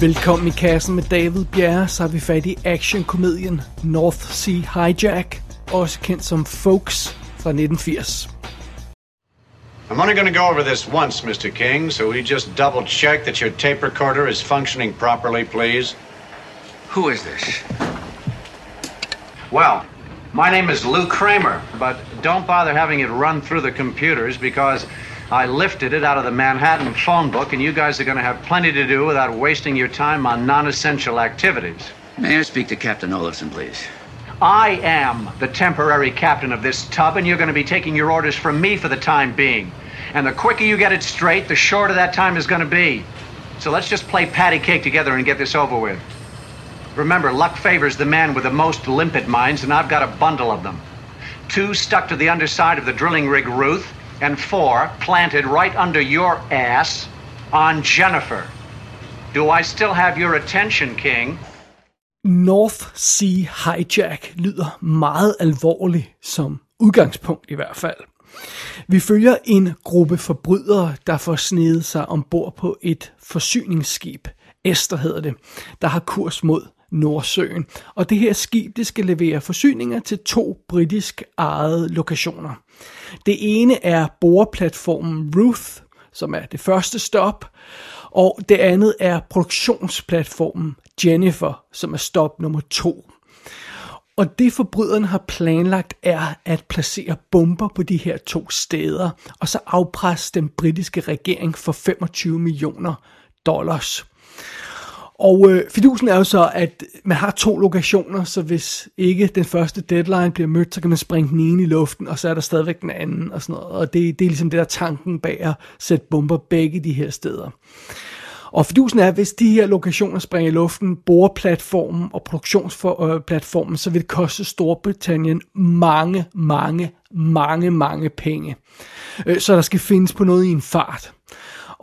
Velkommen i kassen med David Bjerre, så har vi fat i actionkomedien North Sea Hijack, også kendt som Folks fra 1980. I'm only going to go over this once, Mr. King, so we just double check that your tape recorder is functioning properly, please. Who is this? Well, my name is Lou Kramer, but don't bother having it run through the computers because I lifted it out of the Manhattan phone book, and you guys are going to have plenty to do without wasting your time on non essential activities. May I speak to Captain Olafson, please? I am the temporary captain of this tub, and you're going to be taking your orders from me for the time being. And the quicker you get it straight, the shorter that time is going to be. So let's just play patty cake together and get this over with. Remember, luck favors the man with the most limpet minds, and I've got a bundle of them. Two stuck to the underside of the drilling rig Ruth, and four planted right under your ass on Jennifer. Do I still have your attention, King? North Sea Hijack lyder meget alvorlig som udgangspunkt i hvert fald. Vi følger en gruppe forbrydere, der får snedet sig ombord på et forsyningsskib, Esther hedder det, der har kurs mod Nordsøen. Og det her skib, det skal levere forsyninger til to britisk ejede lokationer. Det ene er boreplatformen Ruth, som er det første stop, og det andet er produktionsplatformen Jennifer, som er stop nummer to. Og det forbryderne har planlagt er at placere bomber på de her to steder, og så afpresse den britiske regering for 25 millioner dollars. Og øh, fidusen er jo så, at man har to lokationer, så hvis ikke den første deadline bliver mødt, så kan man springe den ene i luften, og så er der stadigvæk den anden og sådan noget. Og det, det er ligesom det der tanken bag at sætte bomber begge de her steder. Og fidusen er, at hvis de her lokationer springer i luften, boreplatformen og produktionsplatformen, øh, så vil det koste Storbritannien mange, mange, mange, mange penge. Øh, så der skal findes på noget i en fart.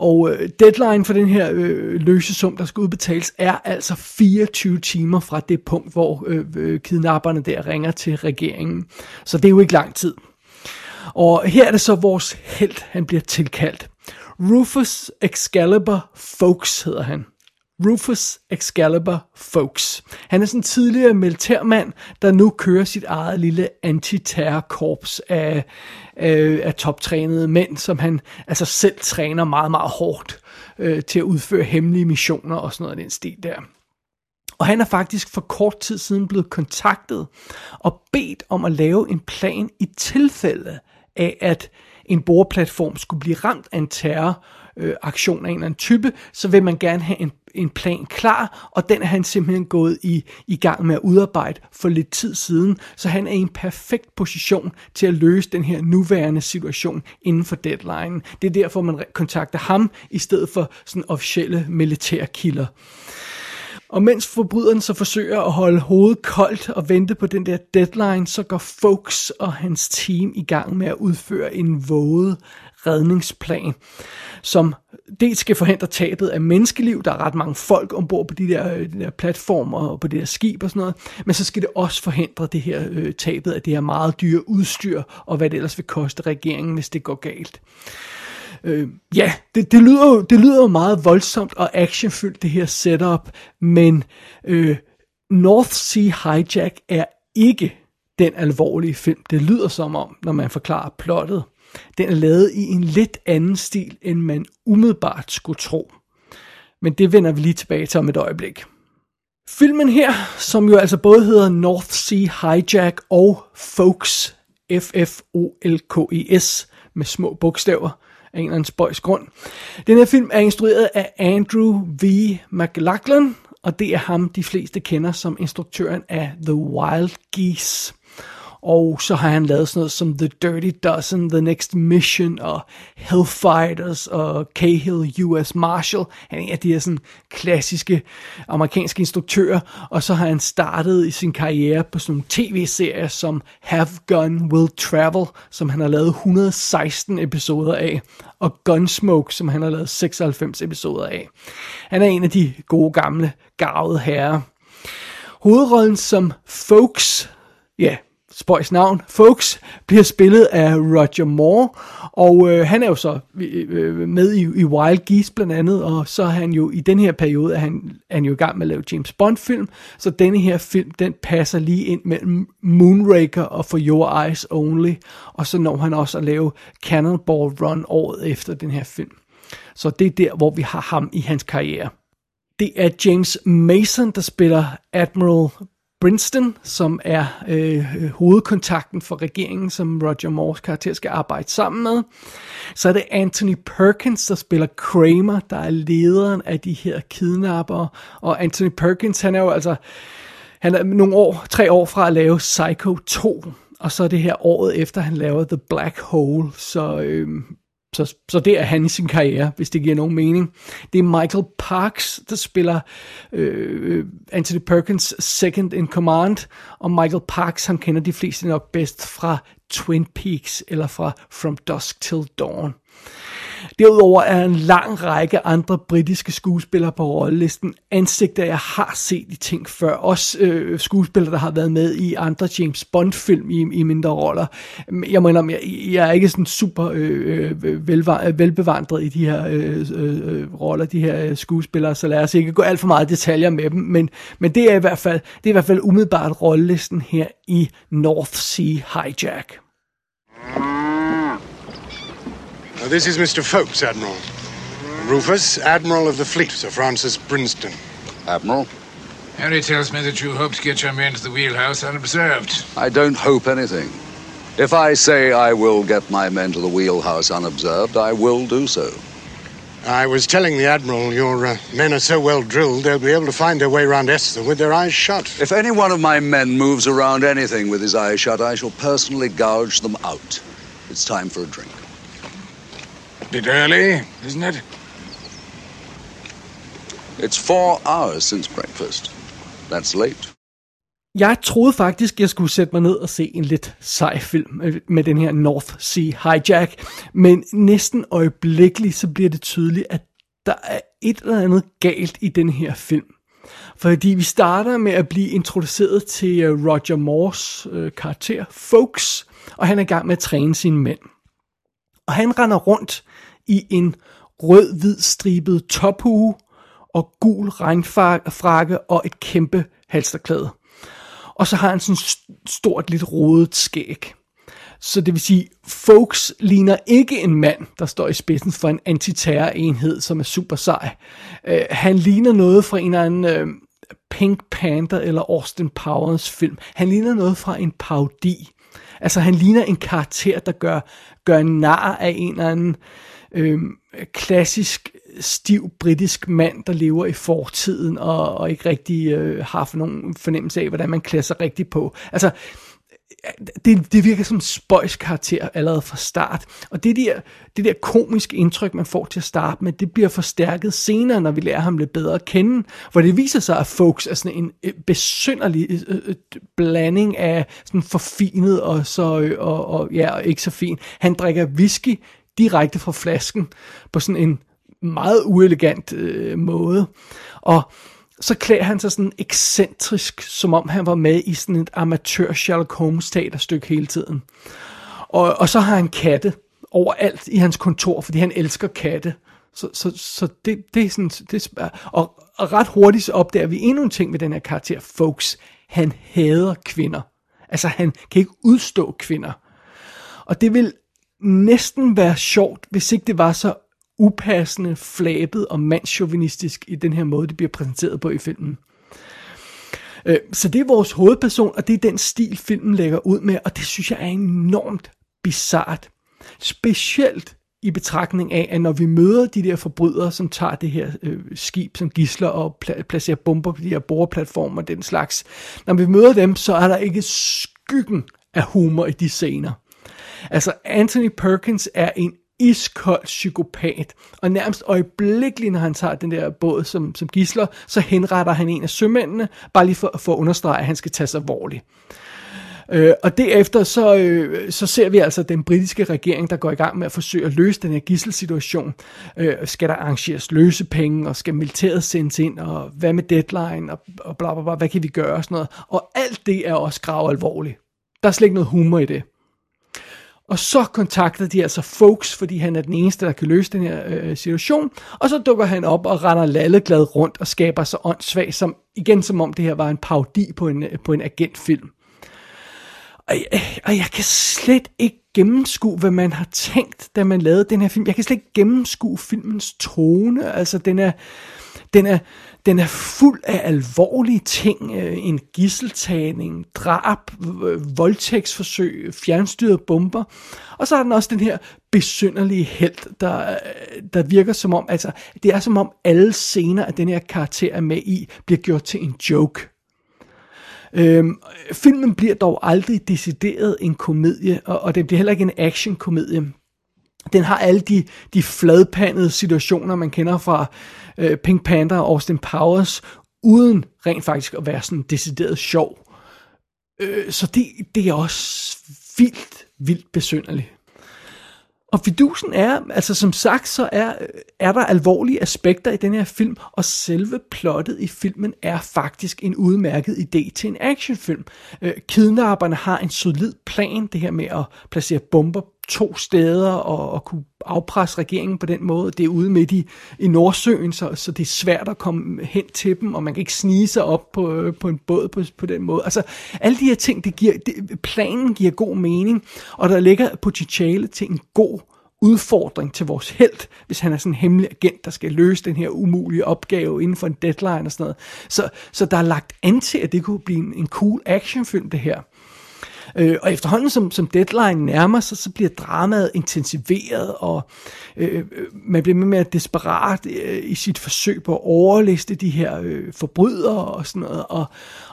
Og øh, deadline for den her øh, løsesum, der skal udbetales, er altså 24 timer fra det punkt, hvor øh, øh, kidnapperne der ringer til regeringen. Så det er jo ikke lang tid. Og her er det så vores held, han bliver tilkaldt. Rufus Excalibur Folks hedder han. Rufus Excalibur Folks. Han er sådan en tidligere militærmand, der nu kører sit eget lille antiterrorkorps af, af, af toptrænede mænd, som han altså selv træner meget, meget hårdt øh, til at udføre hemmelige missioner og sådan noget af den stil der. Og han er faktisk for kort tid siden blevet kontaktet og bedt om at lave en plan i tilfælde af, at en boreplatform skulle blive ramt af en terror øh, aktion af en eller anden type, så vil man gerne have en, en plan klar, og den er han simpelthen gået i, i gang med at udarbejde for lidt tid siden, så han er i en perfekt position til at løse den her nuværende situation inden for deadline. Det er derfor, man kontakter ham, i stedet for sådan officielle militærkilder. Og mens forbryderen så forsøger at holde hovedet koldt og vente på den der deadline, så går Folks og hans team i gang med at udføre en våget redningsplan, som dels skal forhindre tabet af menneskeliv, der er ret mange folk ombord på de der, øh, de der platformer og på det der skib og sådan noget, men så skal det også forhindre det her øh, tabet af det her meget dyre udstyr, og hvad det ellers vil koste regeringen, hvis det går galt. Øh, ja, det, det, lyder jo, det lyder jo meget voldsomt og actionfyldt, det her setup, men øh, North Sea Hijack er ikke den alvorlige film, det lyder som om, når man forklarer plottet. Den er lavet i en lidt anden stil, end man umiddelbart skulle tro. Men det vender vi lige tilbage til om et øjeblik. Filmen her, som jo altså både hedder North Sea Hijack og Folks, F-F-O-L-K-E-S, med små bogstaver, af en eller anden spøjs grund. Den her film er instrueret af Andrew V. McLachlan, og det er ham, de fleste kender som instruktøren af The Wild Geese. Og så har han lavet sådan noget som The Dirty Dozen, The Next Mission og Hellfighters og Cahill US Marshal. Han er en af de her sådan klassiske amerikanske instruktører. Og så har han startet i sin karriere på sådan nogle tv-serier som Have Gun Will Travel, som han har lavet 116 episoder af. Og Gunsmoke, som han har lavet 96 episoder af. Han er en af de gode gamle garvede herrer. Hovedrollen som Folks, ja, spøjs navn, Folks, bliver spillet af Roger Moore, og øh, han er jo så øh, med i, i Wild Geese blandt andet, og så er han jo i den her periode, er han, er han jo i gang med at lave James Bond-film, så denne her film, den passer lige ind mellem Moonraker og For Your Eyes Only, og så når han også at lave Cannonball Run året efter den her film. Så det er der, hvor vi har ham i hans karriere. Det er James Mason, der spiller Admiral Brinston, som er øh, øh, hovedkontakten for regeringen, som Roger Moores karakter skal arbejde sammen med. Så er det Anthony Perkins, der spiller Kramer, der er lederen af de her kidnappere. Og Anthony Perkins, han er jo altså han er nogle år, tre år fra at lave Psycho 2, og så er det her året efter, han laver The Black Hole. Så øh, så, så det er han i sin karriere, hvis det giver nogen mening. Det er Michael Parks, der spiller øh, øh, Anthony Perkins second in command, og Michael Parks, han kender de fleste nok bedst fra Twin Peaks eller fra From Dusk Till Dawn. Derudover er en lang række andre britiske skuespillere på rollelisten. Ansigter, jeg har set i ting før. Også øh, skuespillere, der har været med i andre James Bond-film i, i mindre roller. Jeg mener, jeg, jeg er ikke sådan super øh, øh velvar, velbevandret i de her øh, øh, roller, de her øh, skuespillere, så lad os ikke gå alt for meget detaljer med dem. Men, men det, er i hvert fald, det er i hvert fald umiddelbart rollelisten her i North Sea Hijack. Uh, this is Mr. Folks, Admiral. Rufus, Admiral of the Fleet, Sir Francis Brinston. Admiral? Harry tells me that you hope to get your men to the wheelhouse unobserved. I don't hope anything. If I say I will get my men to the wheelhouse unobserved, I will do so. I was telling the Admiral your uh, men are so well drilled they'll be able to find their way around Esther with their eyes shut. If any one of my men moves around anything with his eyes shut, I shall personally gouge them out. It's time for a drink. Bit early, isn't it? It's four hours since breakfast. That's late. Jeg troede faktisk, jeg skulle sætte mig ned og se en lidt sej film med den her North Sea Hijack, men næsten øjeblikkeligt så bliver det tydeligt, at der er et eller andet galt i den her film. Fordi vi starter med at blive introduceret til øh, Roger Moores øh, karakter, Folks, og han er i gang med at træne sine mænd. Og han render rundt i en rød-hvid stribet tophue og gul regnfrakke og et kæmpe halsterklæde. Og så har han sådan stort, lidt rodet skæg. Så det vil sige, Folks ligner ikke en mand, der står i spidsen for en antiterrorenhed, som er super sej. Uh, han ligner noget fra en eller anden uh, Pink Panther eller Austin Powers film. Han ligner noget fra en parodi. Altså han ligner en karakter, der gør, gør nar af en eller anden øh, klassisk stiv britisk mand, der lever i fortiden og, og ikke rigtig øh, har for nogen fornemmelse af, hvordan man klæder sig rigtigt på. Altså, det, det virker som en spøjs karakter allerede fra start. Og det der, det der komiske indtryk, man får til at starte med, det bliver forstærket senere, når vi lærer ham lidt bedre at kende. Hvor det viser sig, at Folks er sådan en øh, besynderlig øh, øh, blanding af sådan forfinet og, så, og, og, ja, og ikke så fin. Han drikker whisky direkte fra flasken på sådan en meget uelegant øh, måde. Og så klæder han sig sådan ekscentrisk, som om han var med i sådan et amatør Sherlock Holmes teaterstykke hele tiden. Og, og så har han katte overalt i hans kontor, fordi han elsker katte. Så, så, så det, det er sådan, det og, og ret hurtigt så opdager vi endnu en ting med den her karakter, folks. Han hader kvinder. Altså han kan ikke udstå kvinder. Og det vil næsten være sjovt, hvis ikke det var så upassende, flabet og mandsjovinistisk i den her måde, det bliver præsenteret på i filmen. Øh, så det er vores hovedperson, og det er den stil, filmen lægger ud med, og det synes jeg er enormt bizart. Specielt i betragtning af, at når vi møder de der forbrydere, som tager det her øh, skib som gisler og pla- placerer bomber på de her boreplatformer og den slags, når vi møder dem, så er der ikke skyggen af humor i de scener. Altså, Anthony Perkins er en iskold psykopat, og nærmest øjeblikkeligt, når han tager den der båd som, som gisler, så henretter han en af sømændene, bare lige for, for at understrege, at han skal tage sig alvorligt. Øh, og derefter så, øh, så ser vi altså den britiske regering, der går i gang med at forsøge at løse den her gisselsituation. Øh, skal der arrangeres løsepenge, og skal militæret sendes ind, og hvad med deadline, og, og bla bla bla, hvad kan vi gøre og sådan noget. Og alt det er også grav alvorligt. Der er slet ikke noget humor i det. Og så kontakter de altså Folks, fordi han er den eneste, der kan løse den her øh, situation. Og så dukker han op og render lalleglad rundt og skaber sig åndssvagt, som, igen som om det her var en parodi på en, øh, på en agentfilm. Og jeg, og jeg kan slet ikke gennemskue, hvad man har tænkt, da man lavede den her film. Jeg kan slet ikke gennemskue filmens tone. Altså, den er, den er, den er fuld af alvorlige ting. Øh, en gisseltagning, drab, øh, voldtægtsforsøg, fjernstyrede bomber. Og så er den også den her besynderlige held, der, øh, der virker som om, altså, det er som om alle scener af den her karakter er med i, bliver gjort til en joke. Øhm, filmen bliver dog aldrig decideret en komedie, og, og det bliver heller ikke en action-komedie. Den har alle de, de fladpandede situationer, man kender fra øh, Pink Panther og Austin Powers, uden rent faktisk at være sådan decideret sjov. Øh, så det, det er også vildt, vildt besynderligt. Og fidusen er, altså som sagt, så er, er der alvorlige aspekter i den her film, og selve plottet i filmen er faktisk en udmærket idé til en actionfilm. Øh, kidnapperne har en solid plan, det her med at placere bomber to steder og, og kunne afpresse regeringen på den måde. Det er ude midt i, i Nordsøen, så, så det er svært at komme hen til dem, og man kan ikke snige sig op på, øh, på en båd på, på den måde. Altså, alle de her ting, det giver, det, planen giver god mening, og der ligger potentiale til en god udfordring til vores held, hvis han er sådan en hemmelig agent, der skal løse den her umulige opgave inden for en deadline og sådan noget. Så, så der er lagt an til, at det kunne blive en, en cool actionfilm, det her. Øh, og efterhånden som, som deadline nærmer sig, så bliver dramaet intensiveret, og øh, øh man bliver mere mere desperat øh, i sit forsøg på at overliste de her øh, forbrydere og sådan noget. Og,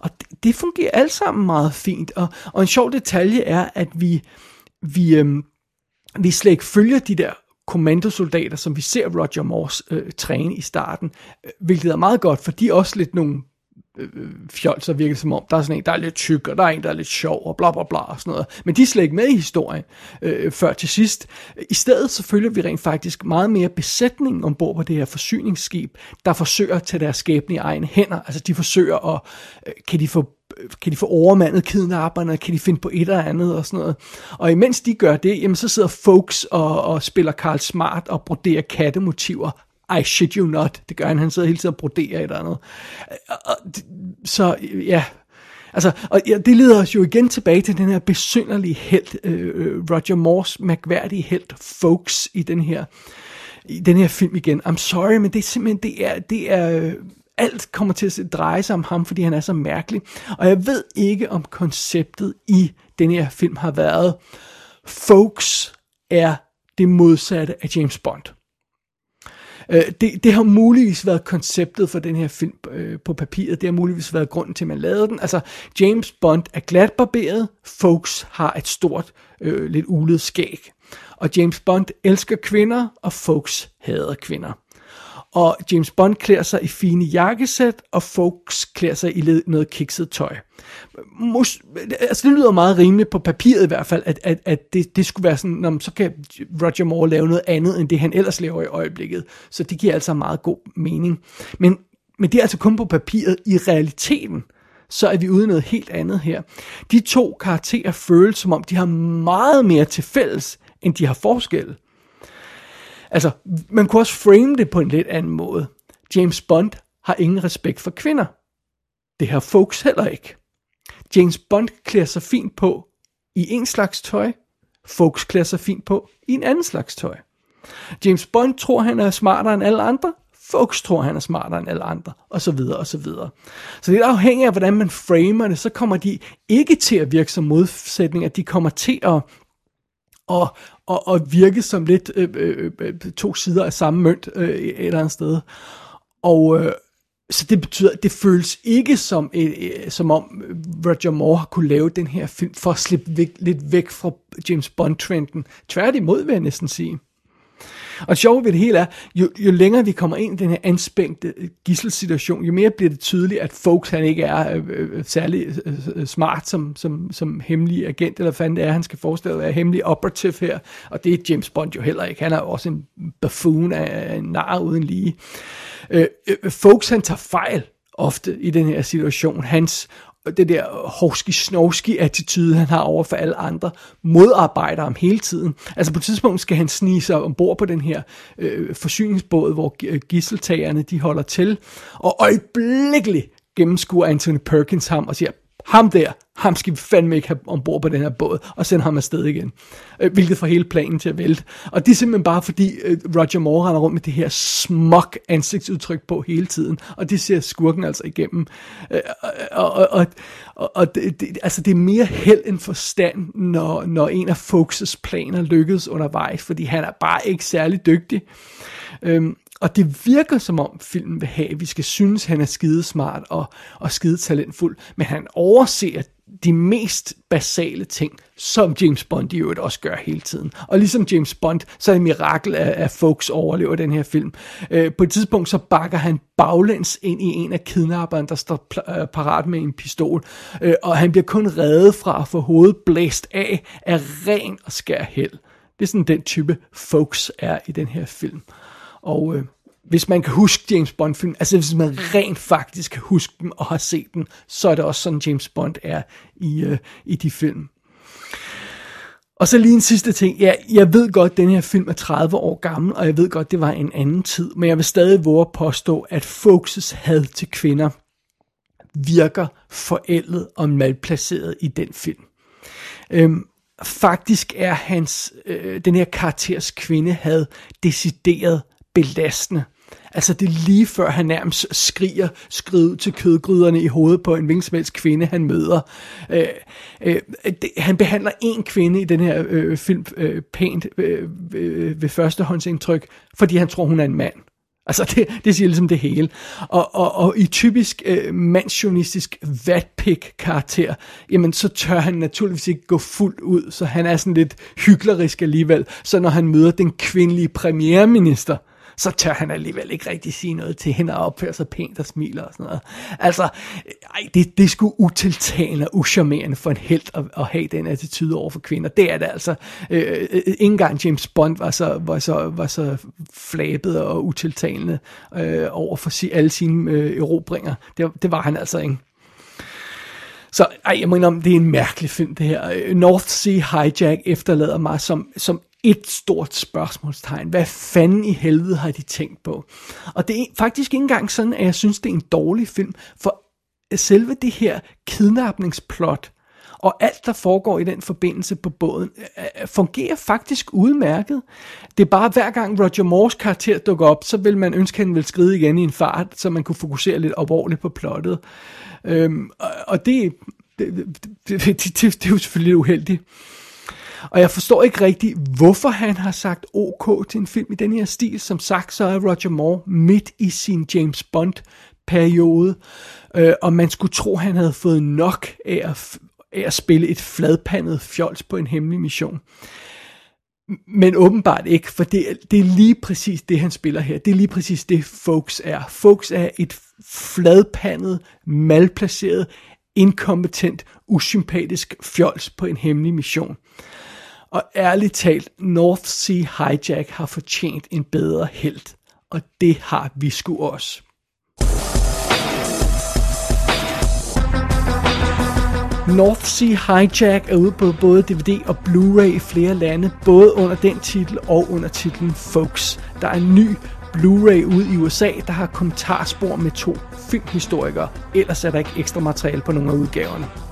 og det, det fungerer alt sammen meget fint. Og, og en sjov detalje er, at vi, vi, øh, vi slet ikke følger de der kommandosoldater, som vi ser Roger Moore øh, træne i starten, øh, hvilket er meget godt, for de er også lidt nogle Øh, øh, fjolser virker som om, der er sådan en, der er lidt tyk, og der er en, der er lidt sjov, og bla bla bla, og sådan noget. Men de er slet ikke med i historien øh, før til sidst. I stedet så følger vi rent faktisk meget mere besætningen ombord på det her forsyningsskib, der forsøger at tage deres skæbne i egne hænder. Altså de forsøger at, øh, kan de få øh, kan de få overmandet kidnapperne, kan de finde på et eller andet og sådan noget. Og imens de gør det, jamen så sidder folks og, og spiller Karl Smart og broderer kattemotiver i shit you not. Det gør han, han sidder hele tiden og broderer et eller andet. Så ja, Altså, og ja, det leder os jo igen tilbage til den her besynderlige held, øh, øh, Roger Moores mærkværdige held, folks, i den her, i den her film igen. I'm sorry, men det er simpelthen, det er, det er, øh, alt kommer til at dreje sig om ham, fordi han er så mærkelig. Og jeg ved ikke, om konceptet i den her film har været, folks er det modsatte af James Bond. Øh, det, det har muligvis været konceptet for den her film øh, på papiret. Det har muligvis været grunden til, at man lavede den. Altså, James Bond er glatbarberet. Folks har et stort, øh, lidt ulet skæg. Og James Bond elsker kvinder, og Folks hader kvinder. Og James Bond klæder sig i fine jakkesæt, og Folks klæder sig i noget kikset tøj. Mus, altså det lyder meget rimeligt på papiret i hvert fald, at, at, at det, det skulle være sådan, når, så kan Roger Moore lave noget andet, end det han ellers laver i øjeblikket. Så det giver altså meget god mening. Men, men det er altså kun på papiret. I realiteten, så er vi ude noget helt andet her. De to karakterer føles som om, de har meget mere til fælles, end de har forskel. Altså, man kunne også frame det på en lidt anden måde. James Bond har ingen respekt for kvinder. Det har folks heller ikke. James Bond klæder sig fint på i en slags tøj. Folks klæder sig fint på i en anden slags tøj. James Bond tror, han er smartere end alle andre. Folks tror, han er smartere end alle andre, og så videre, og så videre. Så det er afhængigt af, hvordan man framer det, så kommer de ikke til at virke som modsætning, at de kommer til at, at, og, og virke som lidt øh, øh, øh, to sider af samme mønt øh, et eller andet sted. Og øh, så det betyder, at det føles ikke som, øh, øh som om øh, Roger Moore har kunne lave den her film for at slippe væk, lidt væk fra James Bond-trenden. Tværtimod vil jeg næsten sige. Og sjovt ved det hele er, jo, jo længere vi kommer ind i den her anspændte gisselsituation, jo mere bliver det tydeligt, at folks han ikke er øh, øh særlig øh, øh, smart som, som, som hemmelig agent, eller hvad det er, han skal forestille at være hemmelig operative her. Og det er James Bond jo heller ikke. Han er også en buffoon af en nar uden lige. Øh, øh, folks han tager fejl ofte i den her situation. Hans det der hovski snovski attitude han har over for alle andre, modarbejder ham hele tiden. Altså på et tidspunkt skal han snige sig ombord på den her øh, forsyningsbåd, hvor gisseltagerne de holder til, og øjeblikkeligt gennemskuer Anthony Perkins ham og siger, ham der, ham skal vi fandme ikke have ombord på den her båd, og sende ham afsted igen. Øh, hvilket får hele planen til at vælte. Og det er simpelthen bare fordi øh, Roger Moore render rundt med det her smuk ansigtsudtryk på hele tiden, og det ser skurken altså igennem. Øh, og, og, og, og, og det, det, altså det er mere held end forstand, når, når en af Foxes planer lykkes undervejs, fordi han er bare ikke særlig dygtig. Øhm, og det virker som om filmen vil have, at vi skal synes, at han er skide smart og, og skide talentfuld, men han overser de mest basale ting, som James Bond i øvrigt også gør hele tiden. Og ligesom James Bond, så er det mirakel, at, at folks overlever den her film. Øh, på et tidspunkt så bakker han baglæns ind i en af kidnapperne, der står pl- øh, parat med en pistol, øh, og han bliver kun reddet fra at få hovedet blæst af af ren og skær held. Det er sådan den type folks er i den her film. Og øh, hvis man kan huske James Bond-film, altså hvis man rent faktisk kan huske dem og har set dem, så er det også sådan James Bond er i, øh, i de film. Og så lige en sidste ting. Ja, jeg ved godt, at den her film er 30 år gammel, og jeg ved godt, det var en anden tid, men jeg vil stadig våge at påstå, at Folks' had til kvinder virker forældet og malplaceret i den film. Øhm, faktisk er hans, øh, den her karakters kvinde had decideret belastende. Altså det er lige før han nærmest skriger skrid til kødgryderne i hovedet på en hvilken kvinde, han møder. Øh, øh, det, han behandler en kvinde i den her øh, film øh, pænt øh, øh, ved førstehåndsindtryk, fordi han tror, hun er en mand. Altså det, det siger ligesom det hele. Og, og, og i typisk øh, mandsjournalistisk vatpik karakter, jamen så tør han naturligvis ikke gå fuldt ud, så han er sådan lidt hyklerisk alligevel. Så når han møder den kvindelige premierminister, så tør han alligevel ikke rigtig sige noget til hende og opføre sig pænt og smiler og sådan noget. Altså, ej, det, det er sgu utiltalende og uschammerende for en held at, at have den attitude over for kvinder. Det er det altså. Øh, øh, ikke engang James Bond var så, var så, var så flabet og utiltalende øh, over for si, alle sine øh, erobringer. Det, det var han altså ikke. Så ej, jeg mener om, det er en mærkelig film, det her. Øh, North Sea Hijack efterlader mig som, som et stort spørgsmålstegn. Hvad fanden i helvede har de tænkt på? Og det er faktisk ikke engang sådan, at jeg synes, det er en dårlig film, for selve det her kidnapningsplot, og alt, der foregår i den forbindelse på båden, øh, øh, fungerer faktisk udmærket. Det er bare, hver gang Roger Moores karakter dukker op, så vil man ønske, at han vil skride igen i en fart, så man kunne fokusere lidt alvorligt på plottet. Øhm, og det, det, det, det, det, det er jo selvfølgelig lidt uheldigt. Og jeg forstår ikke rigtig, hvorfor han har sagt OK til en film i den her stil. Som sagt, så er Roger Moore midt i sin James Bond-periode, øh, og man skulle tro, han havde fået nok af at, af at spille et fladpandet fjols på en hemmelig mission. Men åbenbart ikke, for det, det er lige præcis det, han spiller her. Det er lige præcis det, Folks er. Folks er et fladpandet, malplaceret, inkompetent, usympatisk fjols på en hemmelig mission. Og ærligt talt, North Sea Hijack har fortjent en bedre held. Og det har vi sgu også. North Sea Hijack er ude på både DVD og Blu-ray i flere lande, både under den titel og under titlen Folks. Der er en ny Blu-ray ud i USA, der har kommentarspor med to filmhistorikere. Ellers er der ikke ekstra materiale på nogle af udgaverne.